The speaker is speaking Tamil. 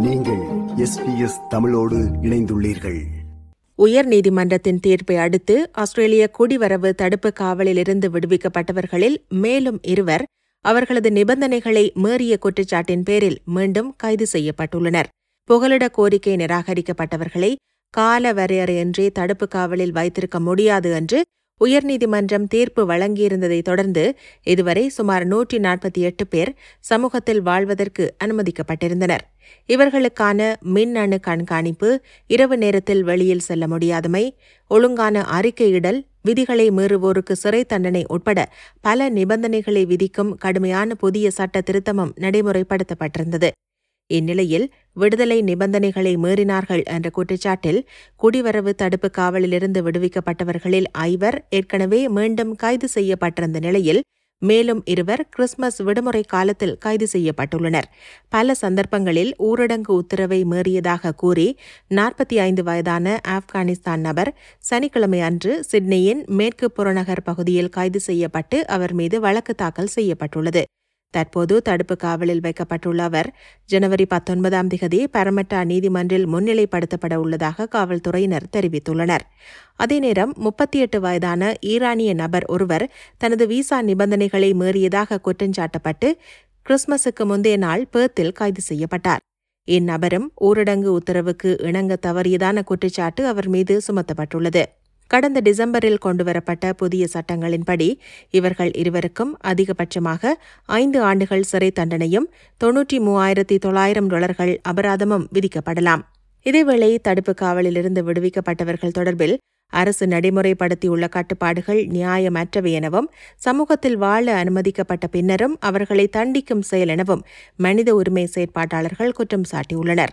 எஸ்பிஎஸ் தமிழோடு இணைந்துள்ளீர்கள். உயர் நீதிமன்றத்தின் தீர்ப்பை அடுத்து ஆஸ்திரேலிய குடிவரவு தடுப்பு காவலில் இருந்து விடுவிக்கப்பட்டவர்களில் மேலும் இருவர் அவர்களது நிபந்தனைகளை மீறிய குற்றச்சாட்டின் பேரில் மீண்டும் கைது செய்யப்பட்டுள்ளனர். புகலிட கோரிக்கை நிராகரிக்கப்பட்டவர்களை கால வரையறையின்றி தடுப்பு காவலில் வைத்திருக்க முடியாது என்று உயர்நீதிமன்றம் தீர்ப்பு வழங்கியிருந்ததை தொடர்ந்து இதுவரை சுமார் நூற்றி நாற்பத்தி எட்டு பேர் சமூகத்தில் வாழ்வதற்கு அனுமதிக்கப்பட்டிருந்தனர். இவர்களுக்கான மின்னணு கண்காணிப்பு இரவு நேரத்தில் வெளியில் செல்ல முடியாதமை ஒழுங்கான அறிக்கையிடல் விதிகளை மீறுவோருக்கு சிறை தண்டனை உட்பட பல நிபந்தனைகளை விதிக்கும் கடுமையான புதிய சட்ட திருத்தமும் நடைமுறைப்படுத்தப்பட்டிருந்தது. இந்நிலையில் விடுதலை நிபந்தனைகளை மீறினார்கள் என்ற குற்றச்சாட்டில் குடிவரவு தடுப்பு காவலிலிருந்து விடுவிக்கப்பட்டவர்களில் ஐவர் ஏற்கனவே மீண்டும் கைது செய்யப்பட்டிருந்த நிலையில் மேலும் இருவர் கிறிஸ்துமஸ் விடுமுறை காலத்தில் கைது செய்யப்பட்டுள்ளனர். பல சந்தர்ப்பங்களில் ஊரடங்கு உத்தரவை மீறியதாக கூறி நாற்பத்தி ஐந்து வயதான ஆப்கானிஸ்தான் நபர் சனிக்கிழமை அன்று சிட்னியின் மேற்கு புறநகர் பகுதியில் கைது செய்யப்பட்டு அவர் மீது வழக்கு தாக்கல் செய்யப்பட்டுள்ளது. தற்போது தடுப்பு காவலில் வைக்கப்பட்டுள்ள அவர் ஜனவரி பத்தொன்பதாம் திகதி பரமட்டா நீதிமன்றில் முன்னிலைப்படுத்தப்பட உள்ளதாக காவல்துறையினர் தெரிவித்துள்ளனர். அதே நேரம் முப்பத்தி எட்டு வயதான ஈரானிய நபர் ஒருவர் தனது விசா நிபந்தனைகளை மீறியதாக குற்றஞ்சாட்டப்பட்டு கிறிஸ்துமஸுக்கு முந்தைய நாள் பேர்த்தில் கைது செய்யப்பட்டார். இந்நபரும் ஊரடங்கு உத்தரவுக்கு இணங்க தவறியதான குற்றச்சாட்டு அவர் மீது சுமத்தப்பட்டுள்ளது. கடந்த டிசம்பரில் கொண்டுவரப்பட்ட புதிய சட்டங்களின்படி இவர்கள் இருவருக்கும் அதிகபட்சமாக ஐந்து ஆண்டுகள் சிறை தண்டனையும் தொன்னூற்றி மூவாயிரத்தி தொள்ளாயிரம் டாலர்கள் அபராதமும் விதிக்கப்படலாம். இதேவேளை தடுப்பு காவலிலிருந்து விடுவிக்கப்பட்டவர்கள் தொடர்பில் அரசு நடைமுறைப்படுத்தியுள்ள கட்டுப்பாடுகள் நியாயமற்றவை எனவும் சமூகத்தில் வாழ அனுமதிக்கப்பட்ட பின்னரும் அவர்களை தண்டிக்கும் செயல் எனவும் மனித உரிமை செயற்பாட்டாளர்கள் குற்றம் சாட்டியுள்ளனர்.